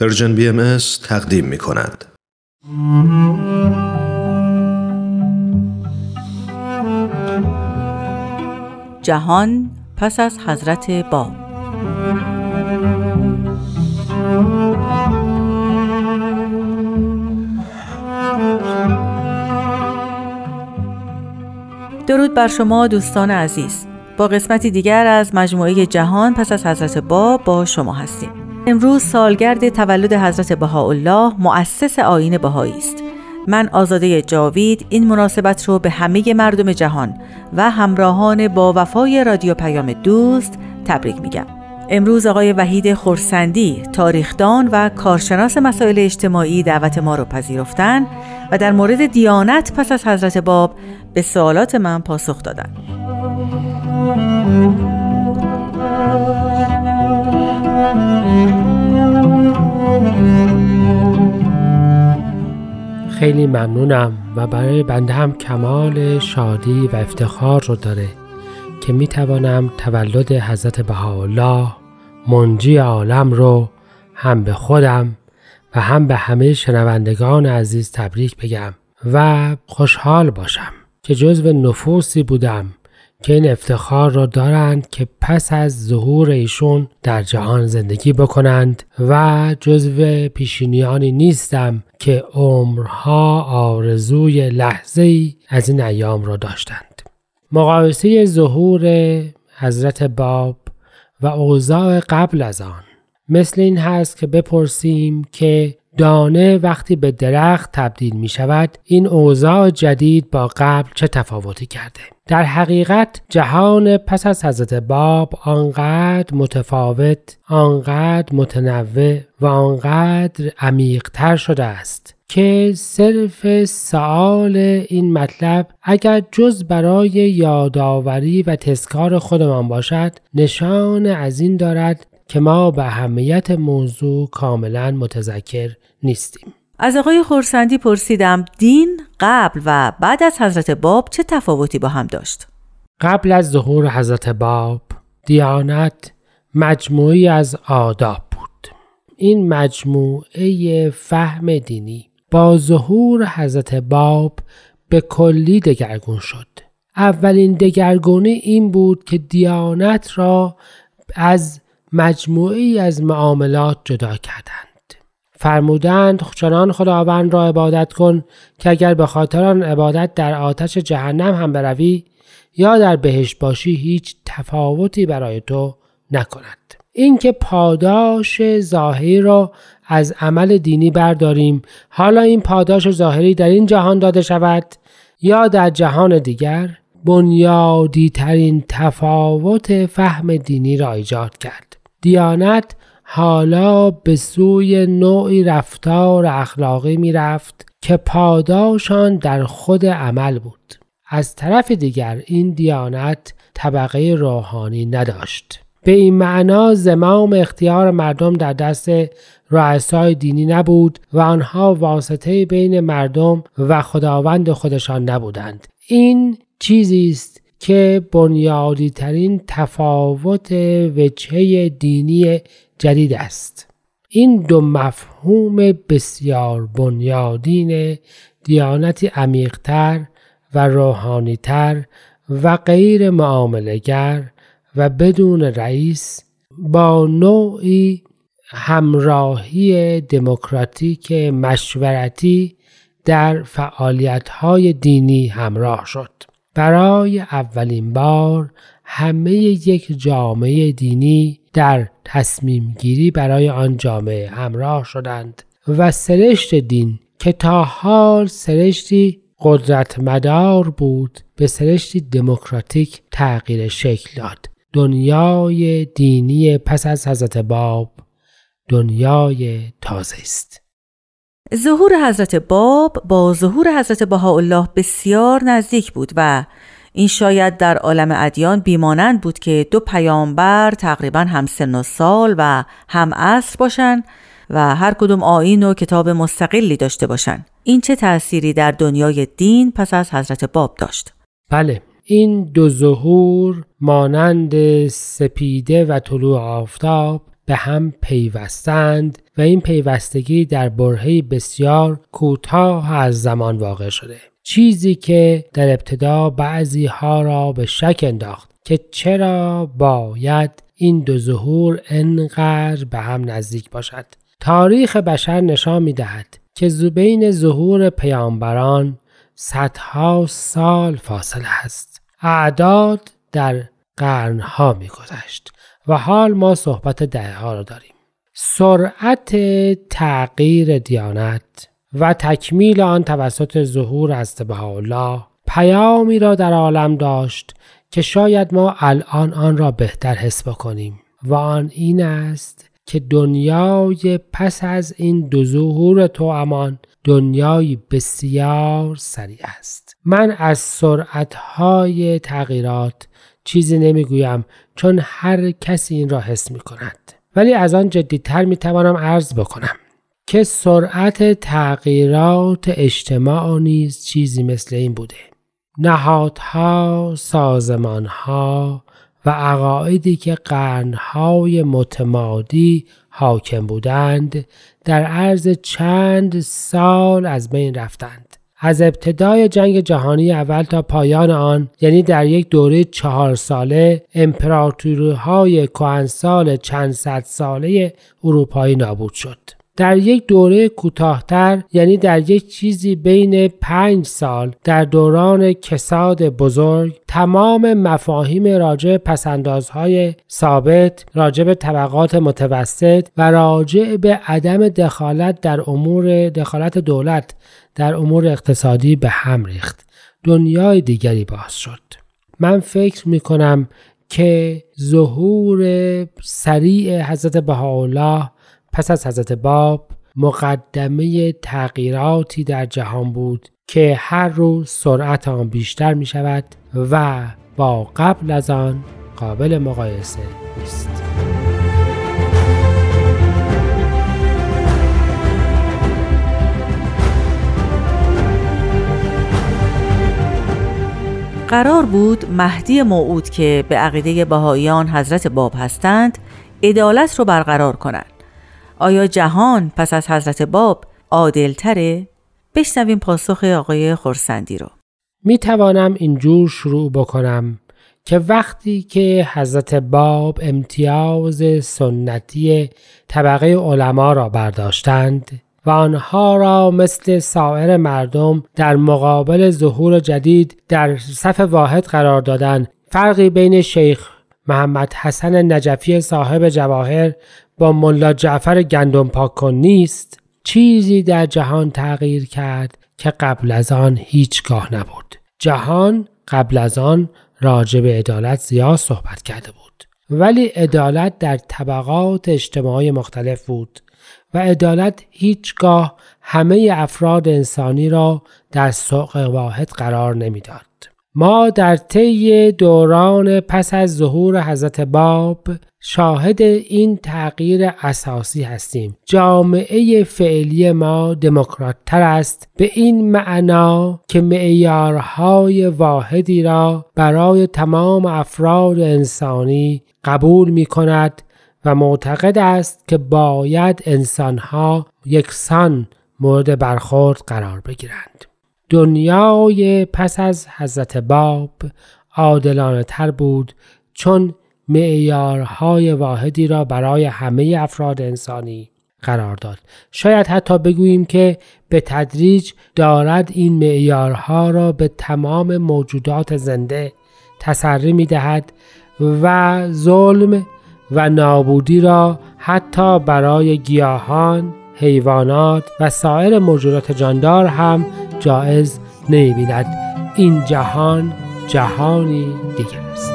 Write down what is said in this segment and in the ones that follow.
Persian BMS تقدیم می کند. جهان پس از حضرت باب. درود بر شما دوستان عزیز. با قسمتی دیگر از مجموعه جهان پس از حضرت باب با شما هستیم. امروز سالگرد تولد حضرت بهاءالله مؤسس آیین بهایی است. من آزاده جاوید این مناسبت رو به همه مردم جهان و همراهان با وفای رادیو پیام دوست تبریک میگم. امروز آقای وحید خورسندی تاریخدان و کارشناس مسائل اجتماعی دعوت ما رو پذیرفتن و در مورد دیانت پس از حضرت باب به سوالات من پاسخ دادن. خیلی ممنونم و برای بنده هم کمال شادی و افتخار رو داره که می توانم تولد حضرت بهاءالله منجی عالم رو هم به خودم و هم به همه شنوندگان عزیز تبریک بگم و خوشحال باشم که جزو نفوسی بودم که این افتخار را دارند که پس از ظهور ایشون در جهان زندگی بکنند و جزو پیشینیانی نیستم که عمرها آرزوی لحظه ای از این ایام را داشتند. مقایسه ظهور حضرت باب و اوضاع قبل از آن مثل این هست که بپرسیم که دانه وقتی به درخت تبدیل می شود این اوضاع جدید با قبل چه تفاوتی کرده؟ در حقیقت جهان پس از حضرت باب آنقدر متفاوت آنقدر متنوع و آنقدر عمیقتر شده است که صرف سوال این مطلب اگر جز برای یادآوری و تذکار خودمان باشد نشان از این دارد که ما به اهمیت موضوع کاملا متذکر نیستیم. از آقای خورسندی پرسیدم دین قبل و بعد از حضرت باب چه تفاوتی با هم داشت؟ قبل از ظهور حضرت باب دیانت مجموعی از آداب بود. این مجموعه فهم دینی با ظهور حضرت باب به کلی دگرگون شد. اولین دگرگونی این بود که دیانت را از مجموعی از معاملات جدا کردند. فرمودند چنان خداوند را عبادت کن که اگر به خاطر آن عبادت در آتش جهنم هم بروی یا در بهشت باشی هیچ تفاوتی برای تو نکند. اینکه پاداش ظاهری را از عمل دینی برداریم حالا این پاداش ظاهری در این جهان داده شود یا در جهان دیگر بنیادی ترین تفاوت فهم دینی را ایجاد کرد. دیانت حالا به سوی نوعی رفتار اخلاقی می رفت که پاداشان در خود عمل بود. از طرف دیگر این دیانت طبقه روحانی نداشت. به این معنا زمام اختیار مردم در دست رؤسای دینی نبود و آنها واسطه بین مردم و خداوند خودشان نبودند. این چیزی است که بنیادی ترین تفاوت وجهه دینی جدید است این دو مفهوم بسیار بنیادین دیانتی عمیقتر و روحانیتر و غیر معاملگر و بدون رئیس با نوعی همراهی دموکراتیک مشورتی در فعالیت‌های دینی همراه شد. برای اولین بار همه یک جامعه دینی در تصمیم گیری برای آن جامعه همراه شدند و سرشت دین که تا حال سرشتی قدرت مدار بود به سرشتی دموکراتیک تغییر شکل داد. دنیای دینی پس از حضرت باب دنیای تازه است. ظهور حضرت باب با ظهور حضرت بهاءالله بسیار نزدیک بود و این شاید در عالم ادیان بیمانند بود که دو پیامبر تقریبا هم سن و سال و هم عصر باشند و هر کدوم آین و کتاب مستقلی داشته باشند. این چه تأثیری در دنیای دین پس از حضرت باب داشت؟ بله این دو ظهور مانند سپیده و طلوع آفتاب به هم پیوستند و این پیوستگی در برهی بسیار کوتاه از زمان واقع شده. چیزی که در ابتدا بعضی ها را به شک انداخت که چرا باید این دو ظهور انقدر به هم نزدیک باشد. تاریخ بشر نشان می دهد که زبین ظهور پیامبران صدها سال فاصله است. اعداد در قرنها می گذشت و حال ما صحبت دهه ها رو داریم. سرعت تغییر دیانت و تکمیل آن توسط ظهور از الله پیامی را در عالم داشت که شاید ما الان آن را بهتر حس بکنیم و آن این است که دنیای پس از این دو ظهور تو امان دنیای بسیار سریع است. من از سرعتهای تغییرات چیزی نمی‌گویم چون هر کسی این را حس می کند ولی از آن جدیتر می توانم عرض بکنم که سرعت تغییرات اجتماع نیز چیزی مثل این بوده. نهادها سازمانها و عقایدی که قرنهای متمادی حاکم بودند در عرض چند سال از بین رفتند. از ابتدای جنگ جهانی اول تا پایان آن یعنی در یک دوره چهار ساله امپراتوری های سال چند صد ساله اروپایی نابود شد. در یک دوره کوتاهتر یعنی در یک چیزی بین پنج سال در دوران کساد بزرگ تمام مفاهیم راجع پسندازهای ثابت راجع به طبقات متوسط و راجع به عدم دخالت در امور دخالت دولت در امور اقتصادی به هم ریخت. دنیای دیگری باز شد. من فکر می کنم که ظهور سریع حضرت بهاءالله پس از حضرت باب مقدمه تغییراتی در جهان بود که هر روز سرعت آن بیشتر می شود و با قبل از آن قابل مقایسه نیست. قرار بود مهدی موعود که به عقیده بهاییان حضرت باب هستند عدالت رو برقرار کنند آیا جهان پس از حضرت باب عادلتره؟ بشنویم پاسخ آقای خورسندی رو می توانم اینجور شروع بکنم که وقتی که حضرت باب امتیاز سنتی طبقه علما را برداشتند و آنها را مثل سایر مردم در مقابل ظهور جدید در صف واحد قرار دادن فرقی بین شیخ محمد حسن نجفی صاحب جواهر با ملا جعفر گندم پاک نیست چیزی در جهان تغییر کرد که قبل از آن هیچگاه نبود جهان قبل از آن راجع به عدالت زیاد صحبت کرده بود ولی عدالت در طبقات اجتماعی مختلف بود و عدالت هیچگاه همه افراد انسانی را در سوق واحد قرار نمی‌داد. ما در طی دوران پس از ظهور حضرت باب شاهد این تغییر اساسی هستیم. جامعه فعلی ما دموکرات تر است. به این معنا که معیارهای واحدی را برای تمام افراد انسانی قبول می کند و معتقد است که باید انسانها یکسان مورد برخورد قرار بگیرند. دنیای پس از حضرت باب عادلانه تر بود چون معیارهای واحدی را برای همه افراد انسانی قرار داد. شاید حتی بگوییم که به تدریج دارد این معیارها را به تمام موجودات زنده تسری می دهد و ظلم و نابودی را حتی برای گیاهان، حیوانات و سایر موجودات جاندار هم جایز نمی بیند. این جهان جهانی دیگر است.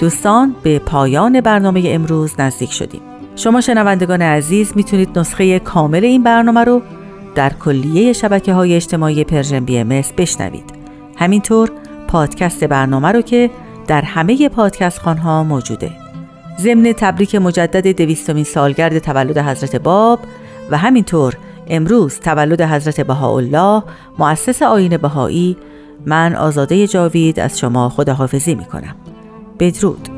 دوستان به پایان برنامه امروز نزدیک شدیم شما شنوندگان عزیز می‌تونید نسخه کامل این برنامه رو در کلیه شبکه های اجتماعی Persian BMS بشنوید همینطور پادکست برنامه رو که در همه پادکست خانها موجوده. ضمن تبریک مجدد دویستمین سالگرد تولد حضرت باب و همینطور امروز تولد حضرت بهاءالله مؤسس آین بهایی من آزاده جاوید از شما خداحافظی می کنم بدرود.